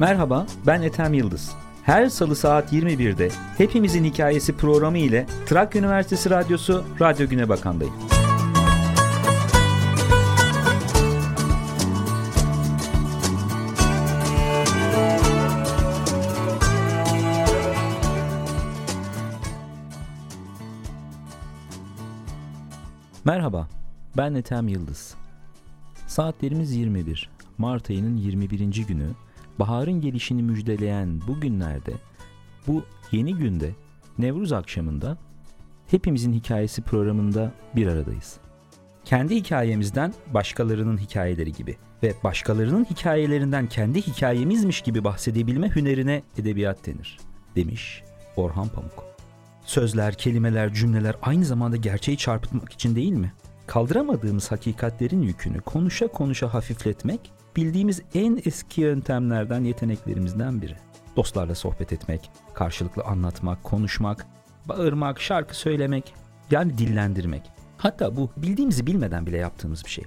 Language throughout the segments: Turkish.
Merhaba, ben Ethem Yıldız. Her salı saat 21'de Hepimizin Hikayesi programı ile Trakya Üniversitesi Radyosu Radyo Güne Bakan'dayım. Merhaba, ben Ethem Yıldız. Saatlerimiz 21. Mart ayının 21. günü. Baharın gelişini müjdeleyen bu günlerde, bu yeni günde, Nevruz akşamında Hepimizin Hikayesi programında bir aradayız. Kendi hikayemizden başkalarının hikayeleri gibi ve başkalarının hikayelerinden kendi hikayemizmiş gibi bahsedebilme hünerine edebiyat denir, demiş Orhan Pamuk. Sözler, kelimeler, cümleler aynı zamanda gerçeği çarpıtmak için değil mi? Kaldıramadığımız hakikatlerin yükünü konuşa konuşa hafifletmek bildiğimiz en eski yöntemlerden, yeteneklerimizden biri. Dostlarla sohbet etmek, karşılıklı anlatmak, konuşmak, bağırmak, şarkı söylemek, yani dillendirmek. Hatta bu bildiğimizi bilmeden bile yaptığımız bir şey.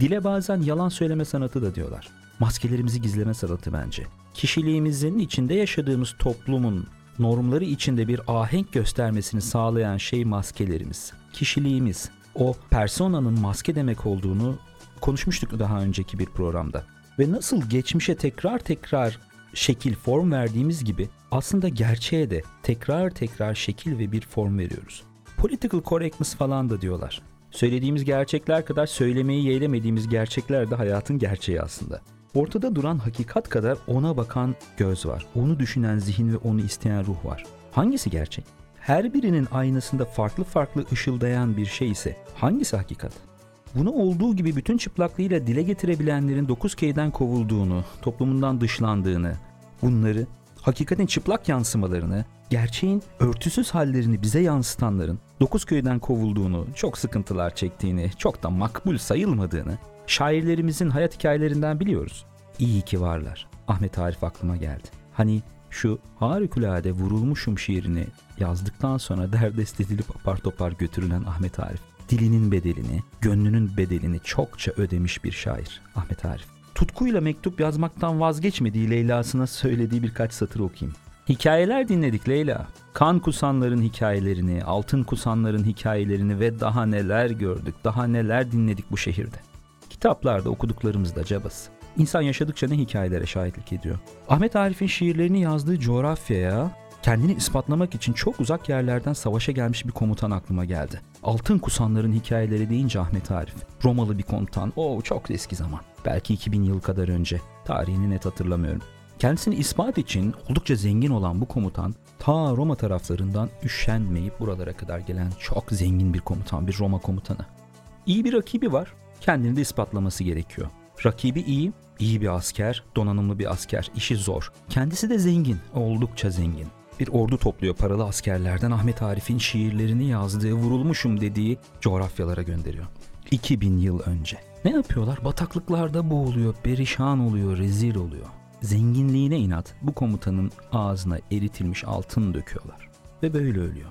Dile bazen yalan söyleme sanatı da diyorlar. Maskelerimizi gizleme sanatı bence. Kişiliğimizin içinde yaşadığımız toplumun normları içinde bir ahenk göstermesini sağlayan şey maskelerimiz. Kişiliğimiz. O personanın maske demek olduğunu konuşmuştuk daha önceki bir programda. Ve nasıl geçmişe tekrar tekrar şekil, form verdiğimiz gibi aslında gerçeğe de tekrar tekrar şekil ve bir form veriyoruz. Political correctness falan da diyorlar. Söylediğimiz gerçekler kadar söylemeyi yeğlemediğimiz gerçekler de hayatın gerçeği aslında. Ortada duran hakikat kadar ona bakan göz var. Onu düşünen zihin ve onu isteyen ruh var. Hangisi gerçek? Her birinin aynasında farklı farklı ışıldayan bir şey ise hangisi hakikat? Bunu olduğu gibi bütün çıplaklığıyla dile getirebilenlerin 9K'den kovulduğunu, toplumundan dışlandığını, bunları hakikatin çıplak yansımalarını, gerçeğin örtüsüz hallerini bize yansıtanların 9 köyden kovulduğunu, çok sıkıntılar çektiğini, çok da makbul sayılmadığını şairlerimizin hayat hikayelerinden biliyoruz. İyi ki varlar. Ahmet Arif aklıma geldi. Hani şu harikulade vurulmuşum şiirini yazdıktan sonra derdest edilip apar topar götürülen Ahmet Arif. Dilinin bedelini, gönlünün bedelini çokça ödemiş bir şair Ahmet Arif. Tutkuyla mektup yazmaktan vazgeçmediği Leyla'sına söylediği birkaç satır okuyayım. Hikayeler dinledik Leyla. Kan kusanların hikayelerini, altın kusanların hikayelerini ve daha neler gördük, daha neler dinledik bu şehirde. Kitaplarda okuduklarımız da cabası. İnsan yaşadıkça ne hikayelere şahitlik ediyor. Ahmet Arif'in şiirlerini yazdığı coğrafyaya kendini ispatlamak için çok uzak yerlerden savaşa gelmiş bir komutan aklıma geldi. Altın kusanların hikayeleri deyince Ahmet Arif. Romalı bir komutan. O çok eski zaman. Belki 2000 yıl kadar önce. Tarihini net hatırlamıyorum. Kendisini ispat için oldukça zengin olan bu komutan ta Roma taraflarından üşenmeyip buralara kadar gelen çok zengin bir komutan, bir Roma komutanı. İyi bir rakibi var. Kendini de ispatlaması gerekiyor. Rakibi iyi, iyi bir asker, donanımlı bir asker, işi zor. Kendisi de zengin, oldukça zengin. Bir ordu topluyor paralı askerlerden Ahmet Arif'in şiirlerini yazdığı, vurulmuşum dediği coğrafyalara gönderiyor. 2000 yıl önce. Ne yapıyorlar? Bataklıklarda boğuluyor, perişan oluyor, rezil oluyor. Zenginliğine inat bu komutanın ağzına eritilmiş altın döküyorlar. Ve böyle ölüyor.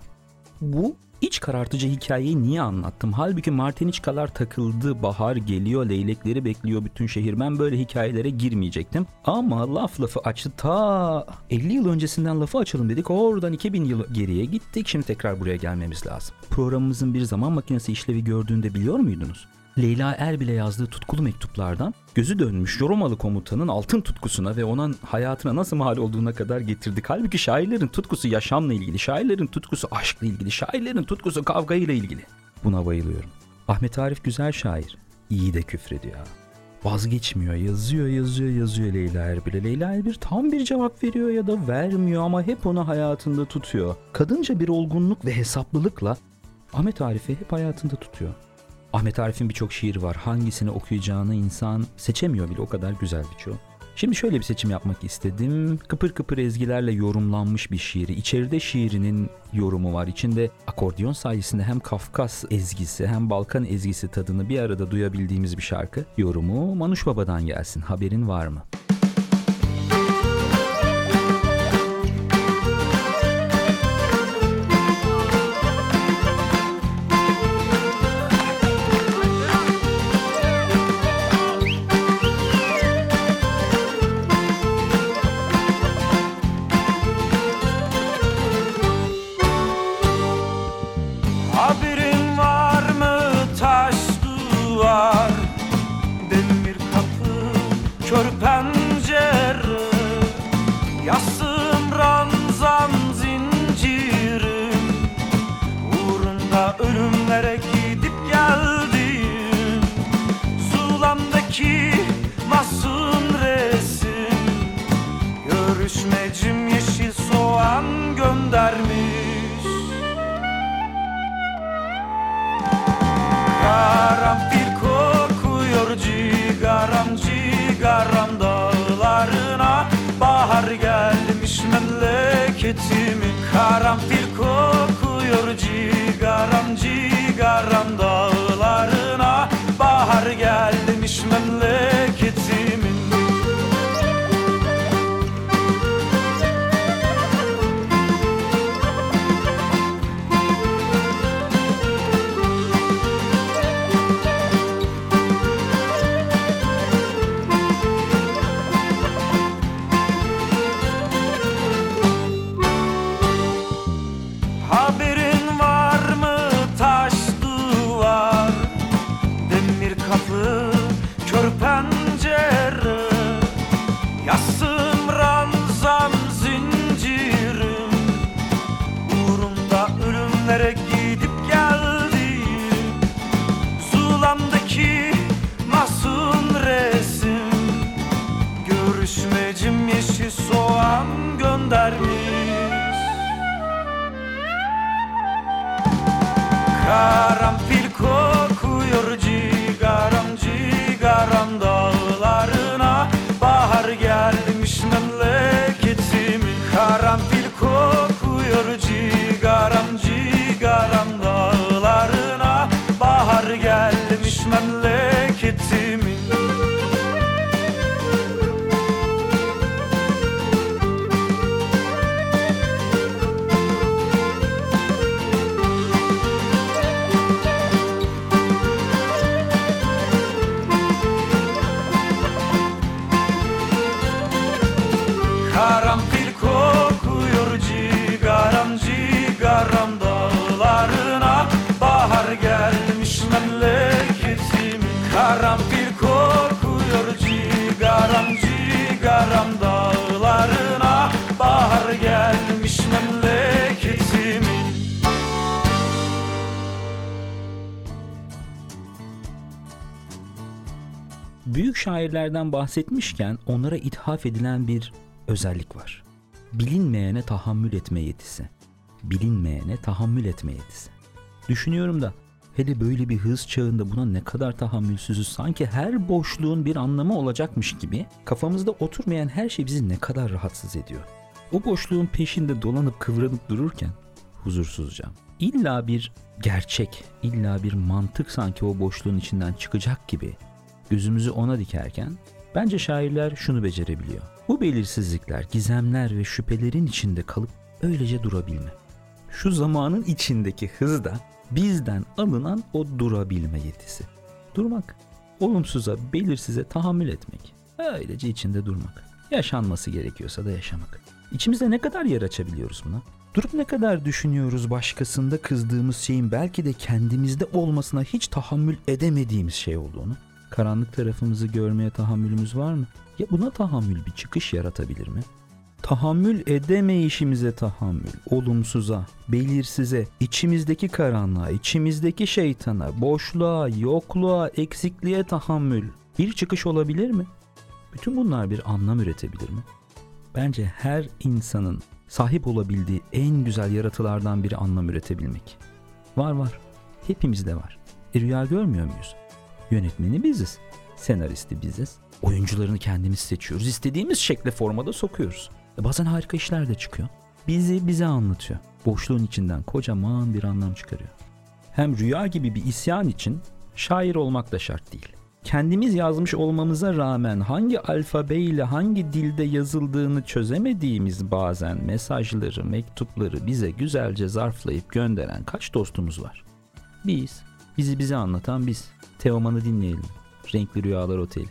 Bu iç karartıcı hikayeyi niye anlattım? Halbuki Martiniçkalar takıldı, bahar geliyor, leylekleri bekliyor bütün şehir. Ben böyle hikayelere girmeyecektim. Ama laf lafı açtı. Ta 50 yıl öncesinden lafı açalım dedik. Oradan 2000 yıl geriye gittik. Şimdi tekrar buraya gelmemiz lazım. Programımızın bir zaman makinesi işlevi gördüğünde biliyor muydunuz? Leyla Erbil'e yazdığı tutkulu mektuplardan gözü dönmüş Romalı komutanın altın tutkusuna ve onun hayatına nasıl mal olduğuna kadar getirdik. Halbuki şairlerin tutkusu yaşamla ilgili, şairlerin tutkusu aşkla ilgili, şairlerin tutkusu kavgayla ilgili. Buna bayılıyorum. Ahmet Arif güzel şair. İyi de küfrediyor. Vazgeçmiyor, yazıyor, yazıyor, yazıyor Leyla Erbil'e. Leyla Erbil tam bir cevap veriyor ya da vermiyor ama hep onu hayatında tutuyor. Kadınca bir olgunluk ve hesaplılıkla Ahmet Arif'i hep hayatında tutuyor. Ahmet Arif'in birçok şiiri var. Hangisini okuyacağını insan seçemiyor bile o kadar güzel birçoğu. Şimdi şöyle bir seçim yapmak istedim. Kıpır kıpır ezgilerle yorumlanmış bir şiiri. İçeride şiirinin yorumu var. İçinde akordiyon sayesinde hem Kafkas ezgisi hem Balkan ezgisi tadını bir arada duyabildiğimiz bir şarkı. Yorumu Manuş Baba'dan gelsin. Haberin var mı? Şairlerden bahsetmişken onlara ithaf edilen bir özellik var. Bilinmeyene tahammül etme yetisi. Bilinmeyene tahammül etme yetisi. Düşünüyorum da hele böyle bir hız çağında buna ne kadar tahammülsüzüz sanki her boşluğun bir anlamı olacakmış gibi kafamızda oturmayan her şey bizi ne kadar rahatsız ediyor. O boşluğun peşinde dolanıp kıvranıp dururken huzursuzca. İlla bir gerçek, illa bir mantık sanki o boşluğun içinden çıkacak gibi gözümüzü ona dikerken bence şairler şunu becerebiliyor. Bu belirsizlikler, gizemler ve şüphelerin içinde kalıp öylece durabilme. Şu zamanın içindeki hızda bizden alınan o durabilme yetisi. Durmak, olumsuza, belirsize tahammül etmek. Öylece içinde durmak. Yaşanması gerekiyorsa da yaşamak. İçimizde ne kadar yer açabiliyoruz buna? Durup ne kadar düşünüyoruz başkasında kızdığımız şeyin belki de kendimizde olmasına hiç tahammül edemediğimiz şey olduğunu? Karanlık tarafımızı görmeye tahammülümüz var mı? Ya buna tahammül bir çıkış yaratabilir mi? Tahammül edemeyişimize tahammül, olumsuza, belirsize, içimizdeki karanlığa, içimizdeki şeytana, boşluğa, yokluğa, eksikliğe tahammül bir çıkış olabilir mi? Bütün bunlar bir anlam üretebilir mi? Bence her insanın sahip olabildiği en güzel yaratılardan biri anlam üretebilmek. Var var. Hepimizde var. E rüya görmüyor muyuz? Yönetmeni biziz. Senaristi biziz. Oyuncularını kendimiz seçiyoruz. İstediğimiz şekle formada sokuyoruz. E bazen harika işler de çıkıyor. Bizi bize anlatıyor. Boşluğun içinden kocaman bir anlam çıkarıyor. Hem rüya gibi bir isyan için şair olmak da şart değil. Kendimiz yazmış olmamıza rağmen hangi alfabeyle hangi dilde yazıldığını çözemediğimiz bazen mesajları, mektupları bize güzelce zarflayıp gönderen kaç dostumuz var? Biz, bizi bize anlatan biz. Teoman'ı dinleyelim. Renkli Rüyalar Oteli.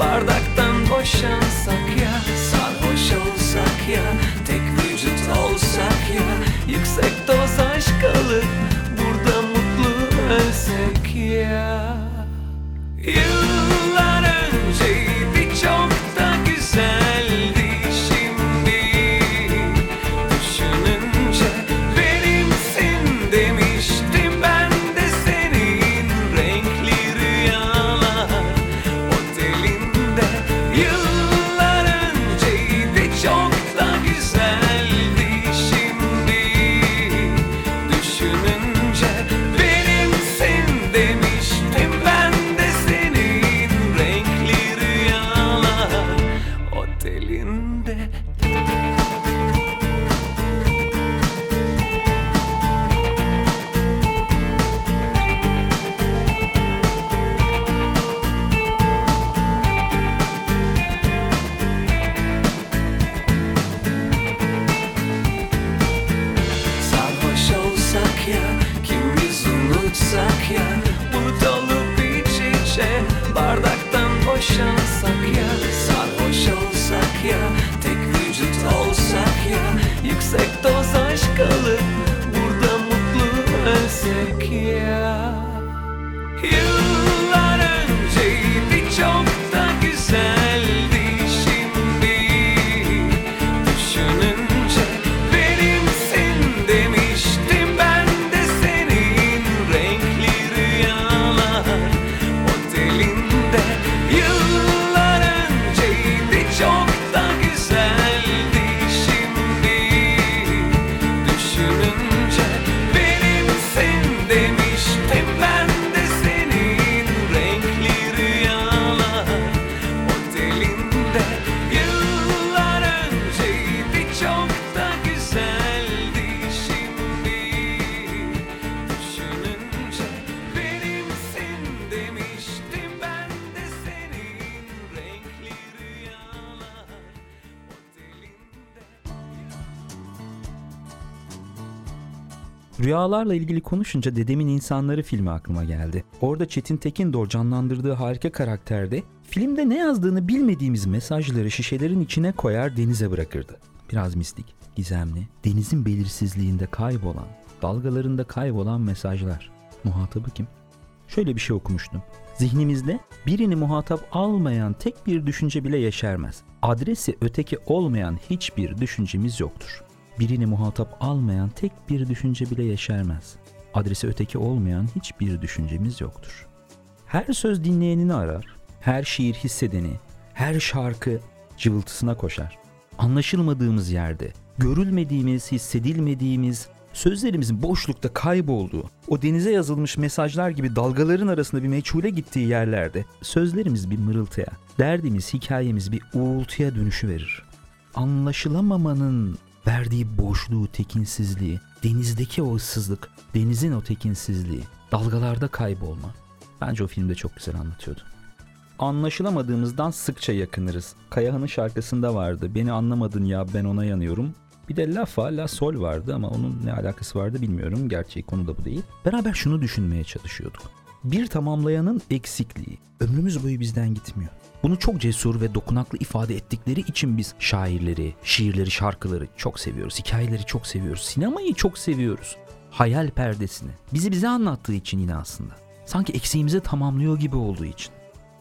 Bardaktan boşansak Yüksek doz aşk alıp Rüyalarla ilgili konuşunca Dedemin İnsanları filmi aklıma geldi. Orada Çetin Tekindor canlandırdığı harika karakterde filmde ne yazdığını bilmediğimiz mesajları şişelerin içine koyar denize bırakırdı. Biraz mistik, gizemli, denizin belirsizliğinde kaybolan, dalgalarında kaybolan mesajlar. Muhatabı kim? Şöyle bir şey okumuştum. Zihnimizde birini muhatap almayan tek bir düşünce bile yeşermez. Adresi öteki olmayan hiçbir düşüncemiz yoktur. Birini muhatap almayan tek bir düşünce bile yeşermez. Adresi öteki olmayan hiçbir düşüncemiz yoktur. Her söz dinleyenini arar, her şiir hissedeni, her şarkı cıvıltısına koşar. Anlaşılmadığımız yerde, görülmediğimiz, hissedilmediğimiz, sözlerimizin boşlukta kaybolduğu, o denize yazılmış mesajlar gibi dalgaların arasında bir meçhule gittiği yerlerde sözlerimiz bir mırıltıya, derdimiz, hikayemiz bir uğultuya dönüşü verir. Anlaşılamamanın verdiği boşluğu, tekinsizliği, denizdeki o ıssızlık, denizin o tekinsizliği, dalgalarda kaybolma. Bence o filmde çok güzel anlatıyordu. Anlaşılamadığımızdan sıkça yakınırız. Kayahan'ın şarkısında vardı. Beni anlamadın ya ben ona yanıyorum. Bir de La Fa La Sol vardı ama onun ne alakası vardı bilmiyorum. Gerçeği konu da bu değil. Beraber şunu düşünmeye çalışıyorduk. Bir tamamlayanın eksikliği. Ömrümüz boyu bizden gitmiyor. Bunu çok cesur ve dokunaklı ifade ettikleri için biz şairleri, şiirleri, şarkıları çok seviyoruz. Hikayeleri çok seviyoruz. Sinemayı çok seviyoruz. Hayal perdesini. Bizi bize anlattığı için yine aslında. Sanki eksiğimizi tamamlıyor gibi olduğu için.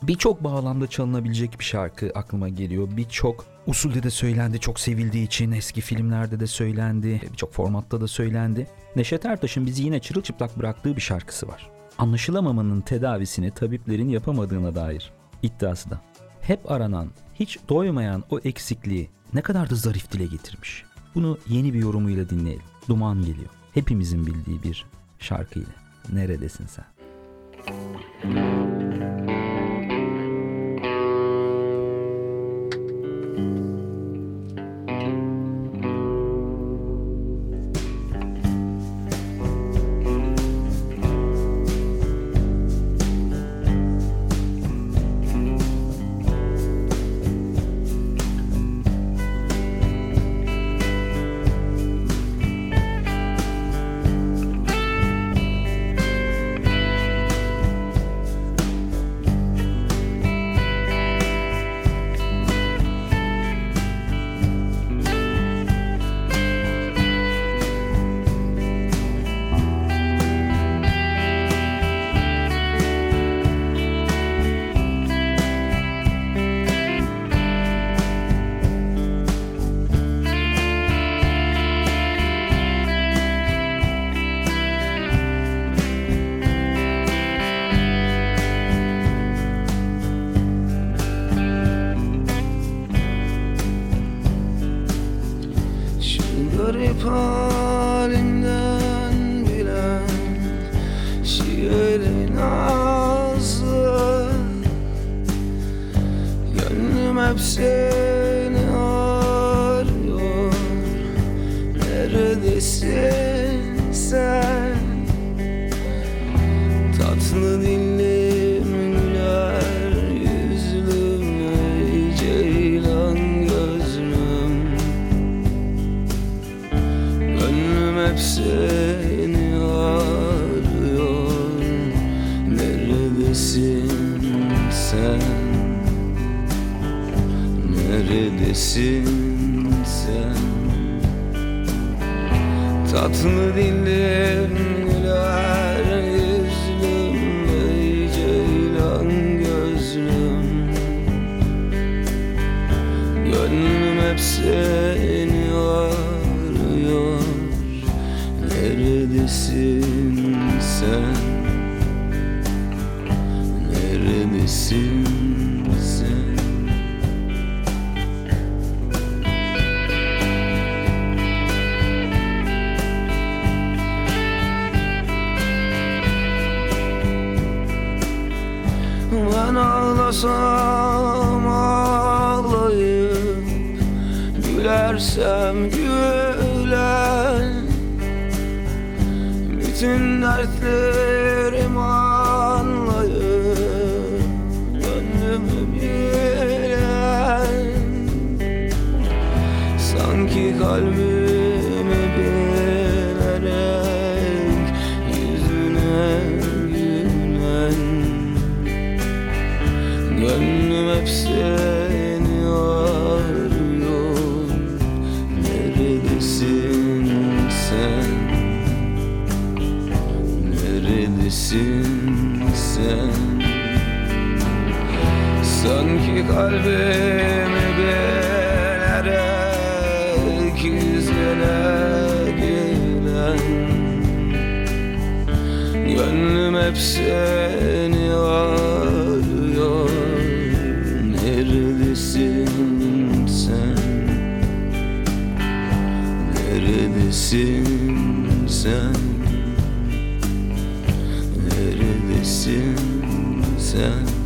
Birçok bağlamda çalınabilecek bir şarkı aklıma geliyor. Birçok usulde de söylendi, çok sevildiği için eski filmlerde de söylendi, birçok formatta da söylendi. Neşet Ertaş'ın bizi yine çırılçıplak bıraktığı bir şarkısı var. Anlaşılamamanın tedavisini tabiplerin yapamadığına dair iddiası da. Hep aranan, hiç doymayan o eksikliği ne kadar da zarif dile getirmiş. Bunu yeni bir yorumuyla dinleyelim. Duman geliyor. Hepimizin bildiği bir şarkıyla. Neredesin sen? Şu Sen Ben ağlasam ağlayıp Gülersem gülen Bütün dertlerimi kalbimi bilerek Yüzüne gülen Gönlüm hep seni arıyor Neredesin sen? Neredesin sen? Neredesin sen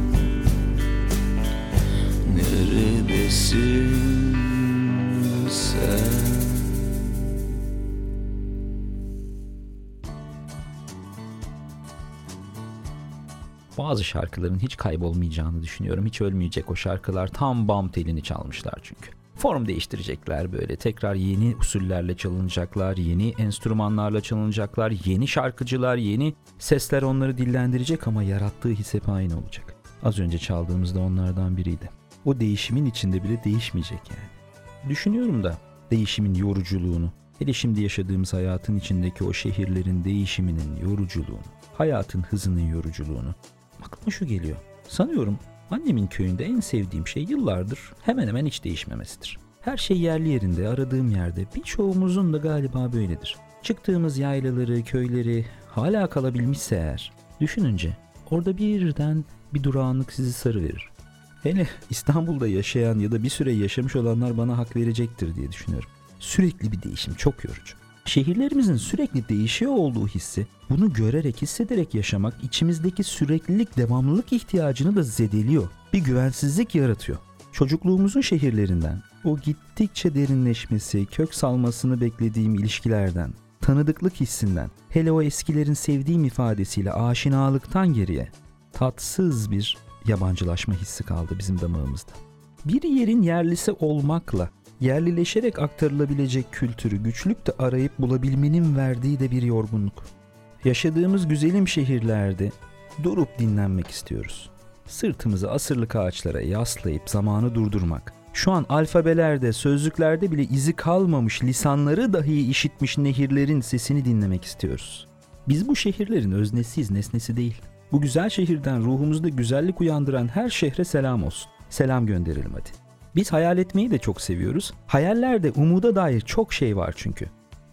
Bazı şarkıların hiç kaybolmayacağını düşünüyorum. Hiç ölmeyecek o şarkılar. Tam bam telini çalmışlar çünkü form değiştirecekler böyle. Tekrar yeni usullerle çalınacaklar, yeni enstrümanlarla çalınacaklar, yeni şarkıcılar, yeni sesler onları dillendirecek ama yarattığı his aynı olacak. Az önce çaldığımızda onlardan biriydi. O değişimin içinde bile değişmeyecek yani. Düşünüyorum da değişimin yoruculuğunu, hele şimdi yaşadığımız hayatın içindeki o şehirlerin değişiminin yoruculuğunu, hayatın hızının yoruculuğunu. Aklıma şu geliyor. Sanıyorum annemin köyünde en sevdiğim şey yıllardır hemen hemen hiç değişmemesidir. Her şey yerli yerinde, aradığım yerde. Birçoğumuzun da galiba böyledir. Çıktığımız yaylaları, köyleri hala kalabilmişse eğer, düşününce orada birden bir durağanlık sizi sarıverir. Hele İstanbul'da yaşayan ya da bir süre yaşamış olanlar bana hak verecektir diye düşünüyorum. Sürekli bir değişim çok yorucu. Şehirlerimizin sürekli değişiyor olduğu hissi, bunu görerek, hissederek yaşamak içimizdeki süreklilik, devamlılık ihtiyacını da zedeliyor. Bir güvensizlik yaratıyor. Çocukluğumuzun şehirlerinden, o gittikçe derinleşmesi, kök salmasını beklediğim ilişkilerden, tanıdıklık hissinden, hele o eskilerin sevdiğim ifadesiyle aşinalıktan geriye tatsız bir yabancılaşma hissi kaldı bizim damağımızda. Bir yerin yerlisi olmakla yerlileşerek aktarılabilecek kültürü güçlükte arayıp bulabilmenin verdiği de bir yorgunluk. Yaşadığımız güzelim şehirlerde durup dinlenmek istiyoruz. Sırtımızı asırlık ağaçlara yaslayıp zamanı durdurmak, şu an alfabelerde, sözlüklerde bile izi kalmamış lisanları dahi işitmiş nehirlerin sesini dinlemek istiyoruz. Biz bu şehirlerin öznesiyiz, nesnesi değil. Bu güzel şehirden ruhumuzda güzellik uyandıran her şehre selam olsun. Selam gönderelim hadi. Biz hayal etmeyi de çok seviyoruz. Hayallerde umuda dair çok şey var çünkü.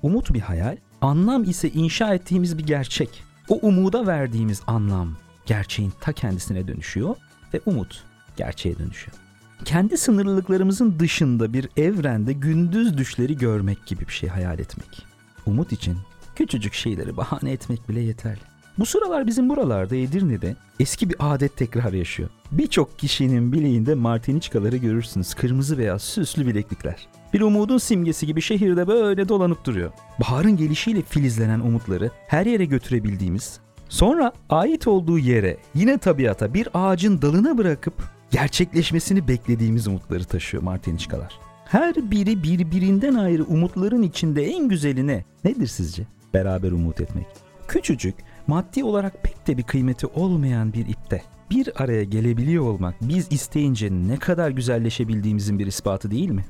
Umut bir hayal, anlam ise inşa ettiğimiz bir gerçek. O umuda verdiğimiz anlam gerçeğin ta kendisine dönüşüyor ve umut gerçeğe dönüşüyor. Kendi sınırlılıklarımızın dışında bir evrende gündüz düşleri görmek gibi bir şey hayal etmek. Umut için küçücük şeyleri bahane etmek bile yeterli. Bu sıralar bizim buralarda Edirne'de eski bir adet tekrar yaşıyor. Birçok kişinin bileğinde martiniçkaları görürsünüz. Kırmızı beyaz süslü bileklikler. Bir umudun simgesi gibi şehirde böyle dolanıp duruyor. Baharın gelişiyle filizlenen umutları her yere götürebildiğimiz, sonra ait olduğu yere yine tabiata bir ağacın dalına bırakıp gerçekleşmesini beklediğimiz umutları taşıyor martiniçkalar. Her biri birbirinden ayrı umutların içinde en güzeli ne? Nedir sizce? Beraber umut etmek. Küçücük, maddi olarak pek de bir kıymeti olmayan bir ipte bir araya gelebiliyor olmak biz isteyince ne kadar güzelleşebildiğimizin bir ispatı değil mi?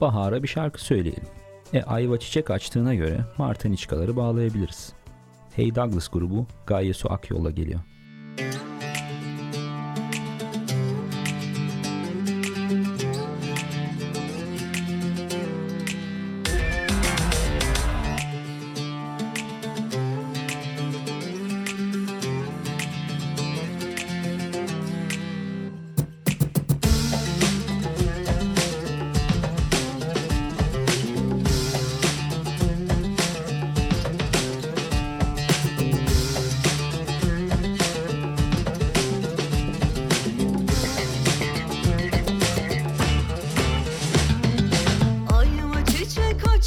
Bahara bir şarkı söyleyelim. E ayva çiçek açtığına göre martiniçkaları bağlayabiliriz. Hey Douglas grubu Gaye Su geliyor.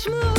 much more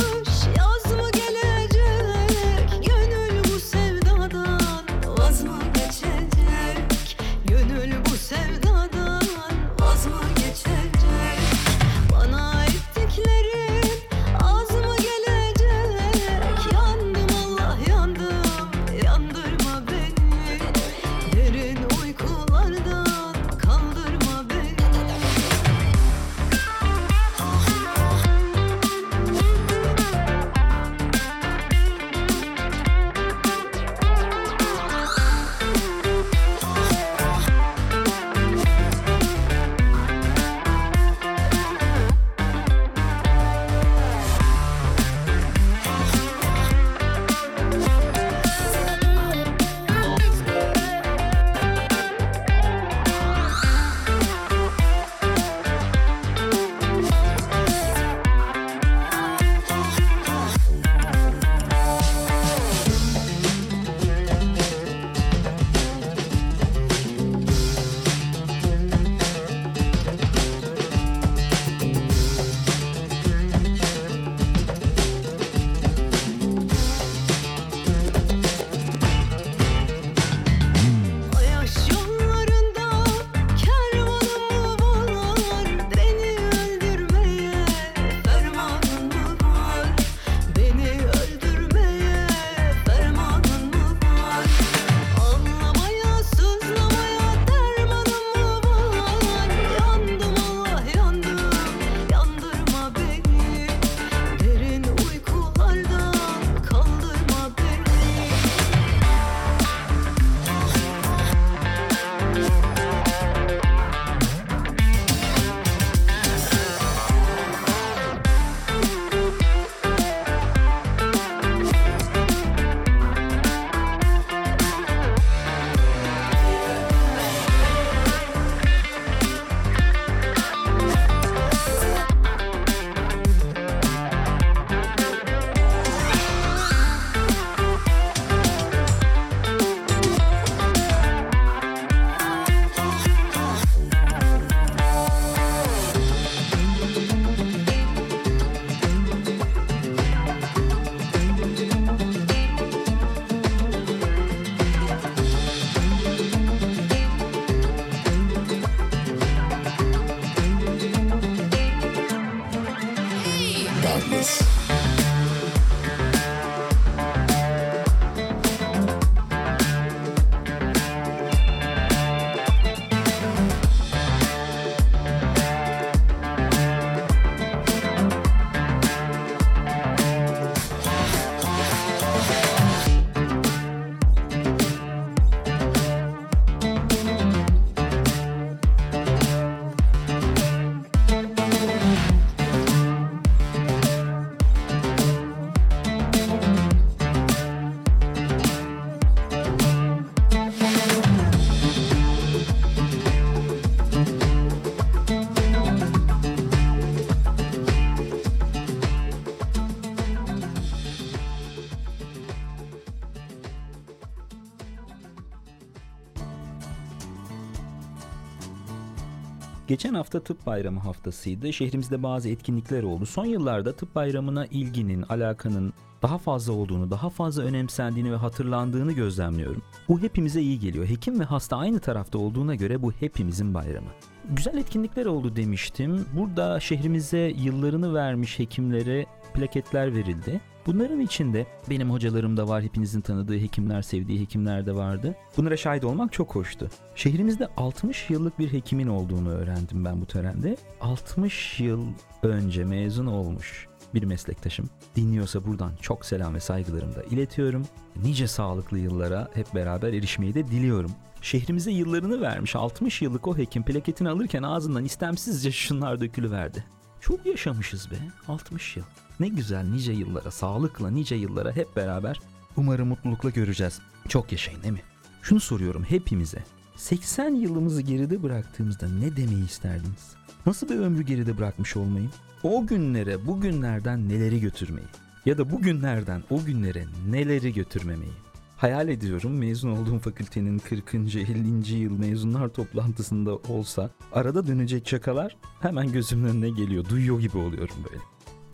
Geçen hafta tıp bayramı haftasıydı. Şehrimizde bazı etkinlikler oldu. Son yıllarda tıp bayramına ilginin, alakanın daha fazla olduğunu, daha fazla önemsendiğini ve hatırlandığını gözlemliyorum. Bu hepimize iyi geliyor. Hekim ve hasta aynı tarafta olduğuna göre bu hepimizin bayramı. Güzel etkinlikler oldu demiştim. Burada şehrimize yıllarını vermiş hekimlere plaketler verildi. Bunların içinde benim hocalarım da var, hepinizin tanıdığı hekimler, sevdiği hekimler de vardı. Bunlara şahit olmak çok hoştu. Şehrimizde 60 yıllık bir hekimin olduğunu öğrendim ben bu törende. 60 yıl önce mezun olmuş bir meslektaşım. Dinliyorsa buradan çok selam ve saygılarımı da iletiyorum. Nice sağlıklı yıllara hep beraber erişmeyi de diliyorum. Şehrimize yıllarını vermiş 60 yıllık o hekim plaketini alırken ağzından istemsizce şunlar dökülüverdi. Çok yaşamışız be 60 yıl. Ne güzel nice yıllara, sağlıkla nice yıllara hep beraber umarım mutlulukla göreceğiz. Çok yaşayın değil mi? Şunu soruyorum hepimize. 80 yılımızı geride bıraktığımızda ne demeyi isterdiniz? Nasıl bir ömrü geride bırakmış olmayı? O günlere bugünlerden neleri götürmeyi? Ya da bugünlerden o günlere neleri götürmemeyi? Hayal ediyorum mezun olduğum fakültenin 40. 50. yıl mezunlar toplantısında olsa arada dönecek şakalar hemen gözümün önüne geliyor. Duyuyor gibi oluyorum böyle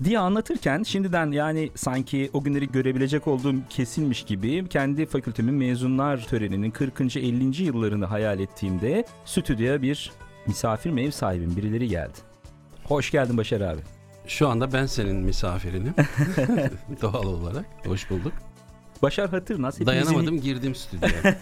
diye anlatırken şimdiden yani sanki o günleri görebilecek olduğum kesilmiş gibi kendi fakültemin mezunlar töreninin 40. 50. yıllarını hayal ettiğimde stüdyoya bir misafir mi ev sahibim birileri geldi. Hoş geldin Başar abi. Şu anda ben senin misafirinim. Doğal olarak. Hoş bulduk. Başar Hatırnaz hepimizin, Dayanamadım girdim stüdyoya.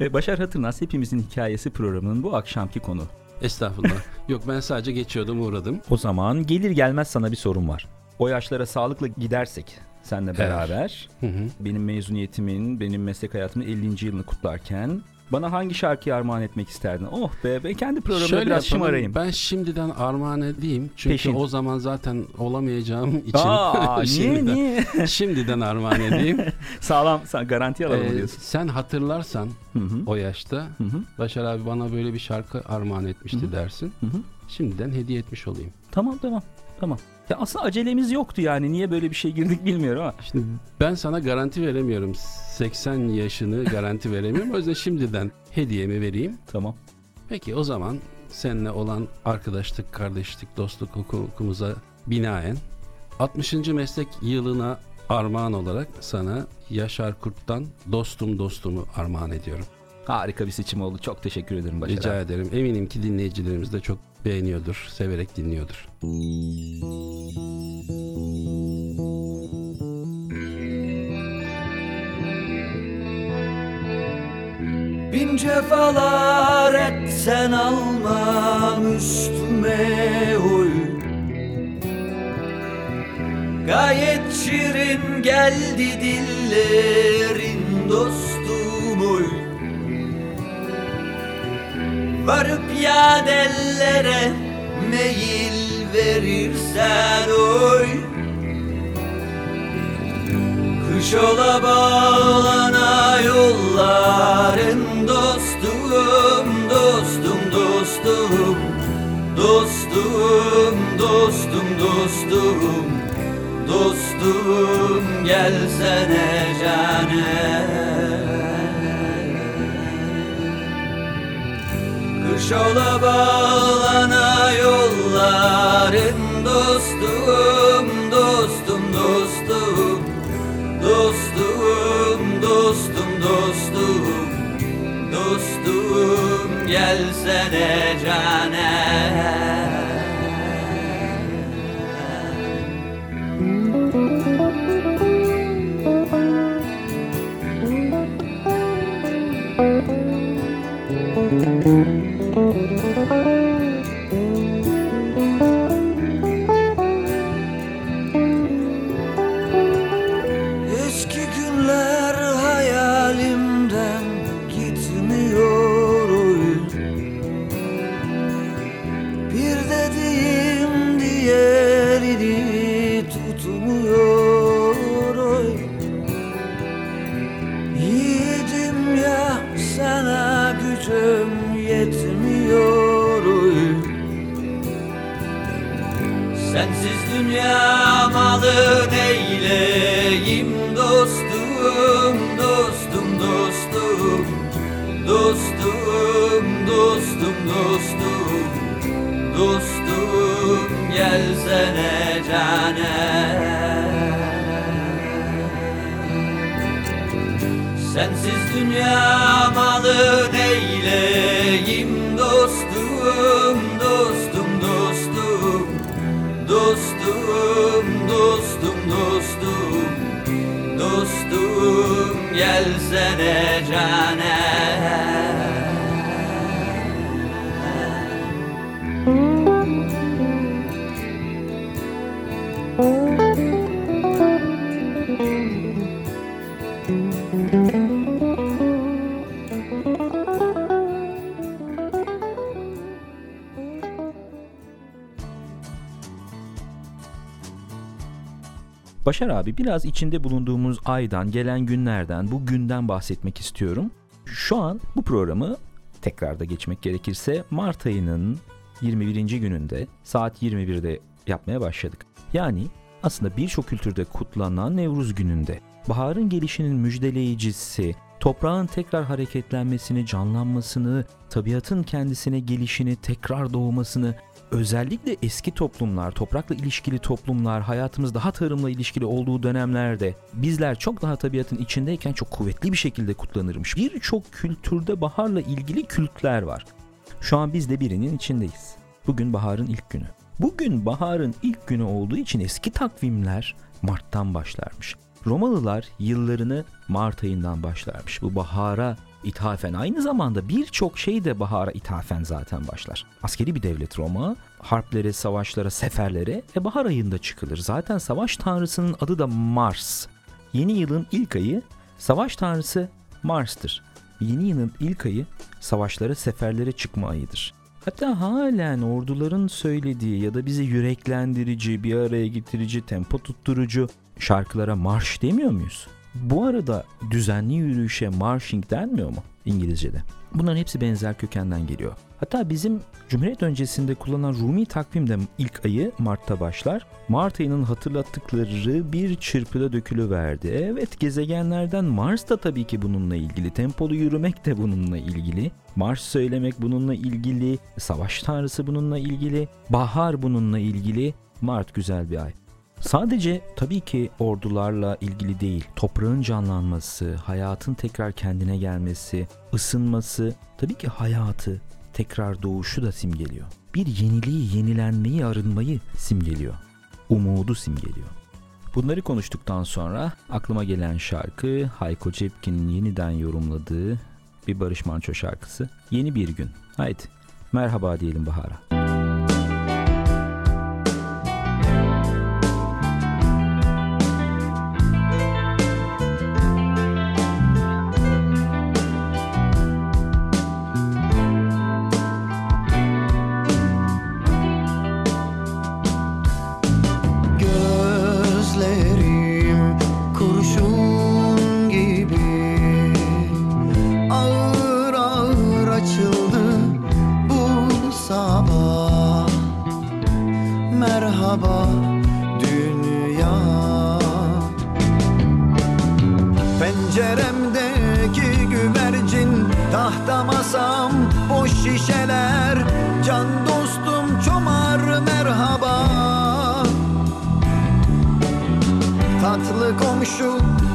Ve Başar Hatırnaz hepimizin hikayesi programının bu akşamki konu. Estağfurullah. Yok ben sadece geçiyordum uğradım. O zaman gelir gelmez sana bir sorum var. O yaşlara sağlıkla gidersek senle beraber Hı hı. benim mezuniyetimin, benim meslek hayatımın 50. yılını kutlarken bana hangi şarkıyı armağan etmek isterdin? Oh be ben kendi programımda Şöyle biraz yapalım, şımarayım. Ben şimdiden armağan edeyim. Çünkü Peşin. o zaman zaten olamayacağım için. Aa, niye şimdiden, niye? şimdiden armağan edeyim. Sağlam garanti alalım Ee, diyorsun. sen hatırlarsan Hı hı. o yaşta Hı hı. Başar abi bana böyle bir şarkı armağan etmişti Hı hı. dersin. Hı hı. Şimdiden hediye etmiş olayım. Tamam tamam. Tamam. Ya aslında acelemiz yoktu yani. Niye böyle bir şey girdik bilmiyorum ama. Şimdi ben sana garanti veremiyorum. 80 yaşını garanti veremiyorum. O yüzden şimdiden hediyemi vereyim. Tamam. Peki o zaman seninle olan arkadaşlık, kardeşlik, dostluk hukukumuza binaen 60. meslek yılına armağan olarak sana Yaşar Kurt'tan Dostum Dostumu armağan ediyorum. Harika bir seçim oldu. Çok teşekkür ederim Başar Rica abi. ederim. Eminim ki dinleyicilerimiz de çok beğeniyordur, severek dinliyordur. Bin cefalar etsen almam üstüme oy Gayet şirin geldi dillerin dostum Varıp yadellere meyil verirsen oy. Kış ola bağlana yolların dostum, dostum, dostum Dostum, dostum, dostum Dostum gelsene cane Kış ola bağlana yolların dostum, dostum, dostum Dostum, dostum, dostum Dostum gelsene cane Başar abi biraz içinde bulunduğumuz aydan, gelen günlerden, bu günden bahsetmek istiyorum. Şu an bu programı tekrarda geçmek gerekirse Mart ayının 21. gününde saat 21'de yapmaya başladık. Yani aslında birçok kültürde kutlanan Nevruz gününde baharın gelişinin müjdeleyicisi, toprağın tekrar hareketlenmesini, canlanmasını, tabiatın kendisine gelişini, tekrar doğmasını, özellikle eski toplumlar, toprakla ilişkili toplumlar, hayatımız daha tarımla ilişkili olduğu dönemlerde bizler çok daha tabiatın içindeyken çok kuvvetli bir şekilde kutlanırmış. Birçok kültürde baharla ilgili kültler var. Şu an biz de birinin içindeyiz. Bugün baharın ilk günü. Bugün baharın ilk günü olduğu için eski takvimler Mart'tan başlarmış. Romalılar yıllarını Mart ayından başlarmış. Bu bahara ithafen aynı zamanda birçok şey de bahara ithafen zaten başlar. Askeri bir devlet Roma, harplere, savaşlara, seferlere ve bahar ayında çıkılır. Zaten savaş tanrısının adı da Mars. Yeni yılın ilk ayı savaş tanrısı Mars'tır. Yeni yılın ilk ayı savaşlara, seferlere çıkma ayıdır. Hatta halen orduların söylediği ya da bizi yüreklendirici, bir araya getirici, tempo tutturucu şarkılara marş demiyor muyuz? Bu arada düzenli yürüyüşe marching denmiyor mu İngilizce'de? Bunların hepsi benzer kökenden geliyor. Hatta bizim Cumhuriyet öncesinde kullanılan Rumi takvimde ilk ayı Mart'ta başlar. Mart ayının hatırlattıkları bir çırpıda dökülüverdi. Evet gezegenlerden Mars da tabii ki bununla ilgili. Tempolu yürümek de bununla ilgili. Mars söylemek bununla ilgili. Savaş tanrısı bununla ilgili. Bahar bununla ilgili. Mart güzel bir ay. Sadece tabii ki ordularla ilgili değil, toprağın canlanması, hayatın tekrar kendine gelmesi, ısınması, tabii ki hayatı, tekrar doğuşu da simgeliyor. Bir yeniliği, yenilenmeyi, arınmayı simgeliyor. Umudu simgeliyor. Bunları konuştuktan sonra aklıma gelen şarkı Hayko Cepkin'in yeniden yorumladığı bir Barış Manço şarkısı. Yeni bir gün. Haydi merhaba diyelim Bahar'a.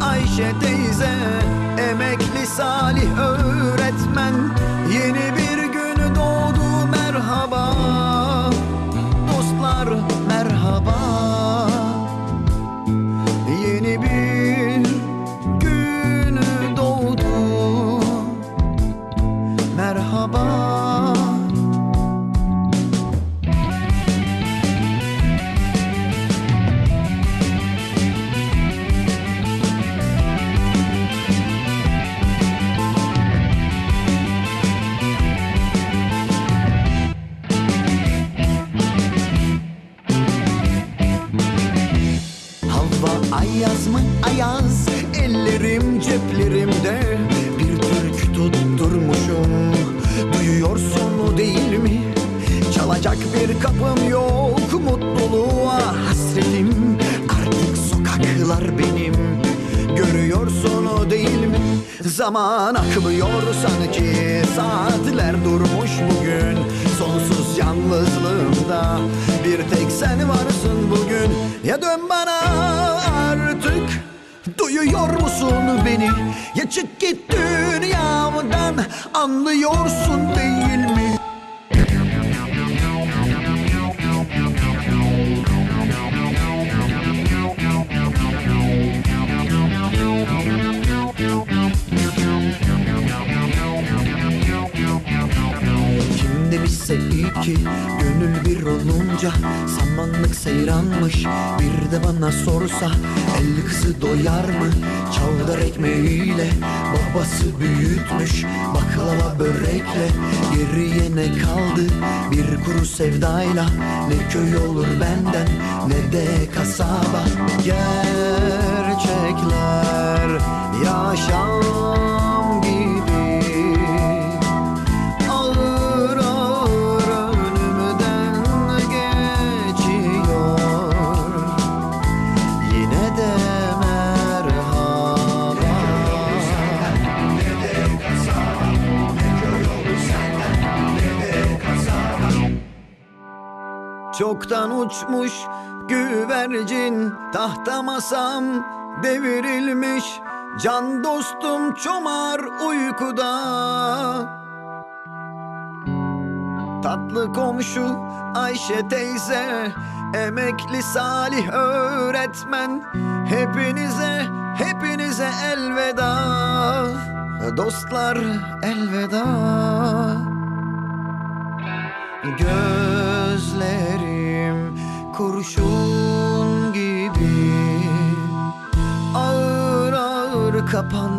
Ayşe teyze Emekli Salih öğretmen Çalacak bir kapım yok Mutluluğa hasretim. Artık sokaklar benim. Görüyorsun değil mi? Zaman akmıyor sanki. Saatler durmuş bugün. Sonsuz yalnızlığımda Bir tek sen varsın bugün. Ya dön bana artık. Duyuyor musun beni? Ya çık git dünyamdan. Anlıyorsun değil Şimdi bizse iki Gönül bir olunca Samanlık seyranmış. Bir de bana sorsa El kızı doyar mı? Çavdar ekmeğiyle Babası büyütmüş. Baklava börekle Geriye ne kaldı? Bir kuru sevdayla Ne köy olur benden Ne de kasaba. Gerçekler Yaşam Çoktan uçmuş güvercin. Tahta masam devrilmiş Can dostum çomar uykuda. Tatlı komşu Ayşe teyze Emekli Salih öğretmen. Hepinize hepinize elveda. Dostlar elveda. Gözlerim ağır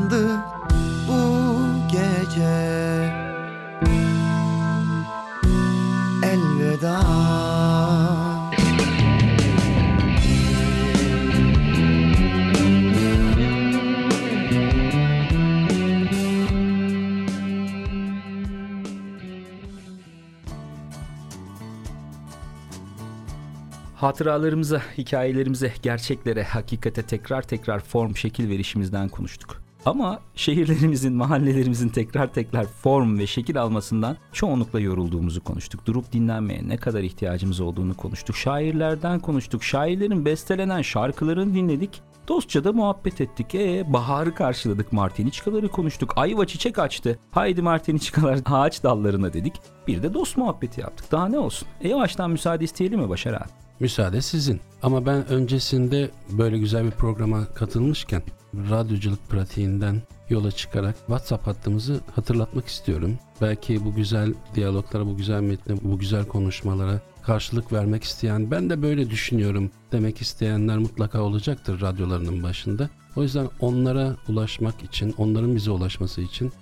Hatıralarımıza, hikayelerimize, gerçeklere, hakikate tekrar tekrar form, şekil verişimizden konuştuk. Ama şehirlerimizin, mahallelerimizin tekrar tekrar form ve şekil almasından çoğunlukla yorulduğumuzu konuştuk. Durup dinlenmeye ne kadar ihtiyacımız olduğunu konuştuk. Şairlerden konuştuk. Şairlerin bestelenen şarkılarını dinledik. Dostça da muhabbet ettik. E baharı karşıladık. Martiniçkaları konuştuk. Ayva çiçek açtı. Haydi Martiniçkalar ağaç dallarına dedik. Bir de dost muhabbeti yaptık. Daha ne olsun? E yavaştan müsaade isteyelim mi Başar abi? Müsaade sizin. Ama ben öncesinde böyle güzel bir programa katılmışken radyoculuk pratiğinden yola çıkarak WhatsApp hattımızı hatırlatmak istiyorum. Belki bu güzel diyaloglara, bu güzel metne, bu güzel konuşmalara karşılık vermek isteyen, ben de böyle düşünüyorum demek isteyenler mutlaka olacaktır radyolarının başında. O yüzden onlara ulaşmak için, onların bize ulaşması için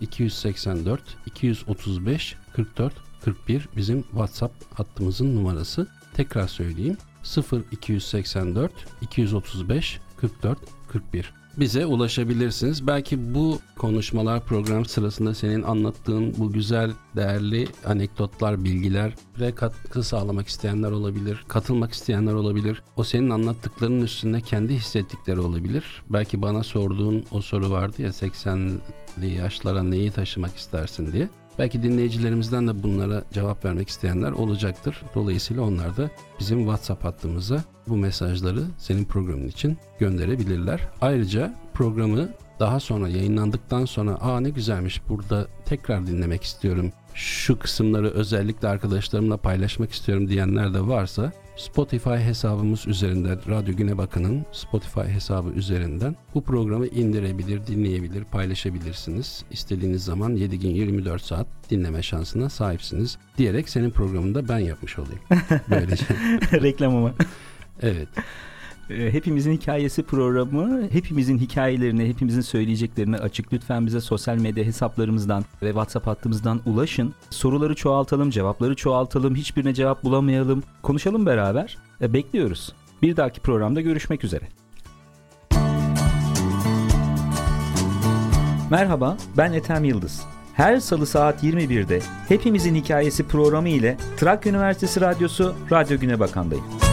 0284 235 44 41 bizim WhatsApp hattımızın numarası. Tekrar söyleyeyim. 0284 235 44 41 bize ulaşabilirsiniz. Belki bu konuşmalar program sırasında senin anlattığın bu güzel, değerli anekdotlar, bilgiler ve katkı sağlamak isteyenler olabilir. Katılmak isteyenler olabilir. O senin anlattıklarının üstünde kendi hissettikleri olabilir. Belki bana sorduğun o soru vardı ya 80'li yaşlara neyi taşımak istersin diye. Belki dinleyicilerimizden de bunlara cevap vermek isteyenler olacaktır. Dolayısıyla onlar da bizim WhatsApp hattımıza bu mesajları senin programın için gönderebilirler. Ayrıca programı daha sonra yayınlandıktan sonra aa ne güzelmiş burada tekrar dinlemek istiyorum. Şu kısımları özellikle arkadaşlarımla paylaşmak istiyorum diyenler de varsa Spotify hesabımız üzerinden Radyo Güne Bakın'ın Spotify hesabı üzerinden bu programı indirebilir, dinleyebilir, paylaşabilirsiniz. İstediğiniz zaman 7 gün 24 saat dinleme şansına sahipsiniz diyerek senin programında ben yapmış olayım. Böylece. Reklam ama. Evet. E, Hepimizin Hikayesi programı hepimizin hikayelerini, hepimizin söyleyeceklerini açık. Lütfen bize sosyal medya hesaplarımızdan ve WhatsApp hattımızdan ulaşın. Soruları çoğaltalım, cevapları çoğaltalım, hiçbirine cevap bulamayalım. Konuşalım beraber. E, Bekliyoruz. Bir dahaki programda görüşmek üzere. Merhaba, ben Ethem Yıldız. Her salı saat 21'de Hepimizin Hikayesi programı ile Trakya Üniversitesi Radyosu Radyo Güne Bakan'dayım.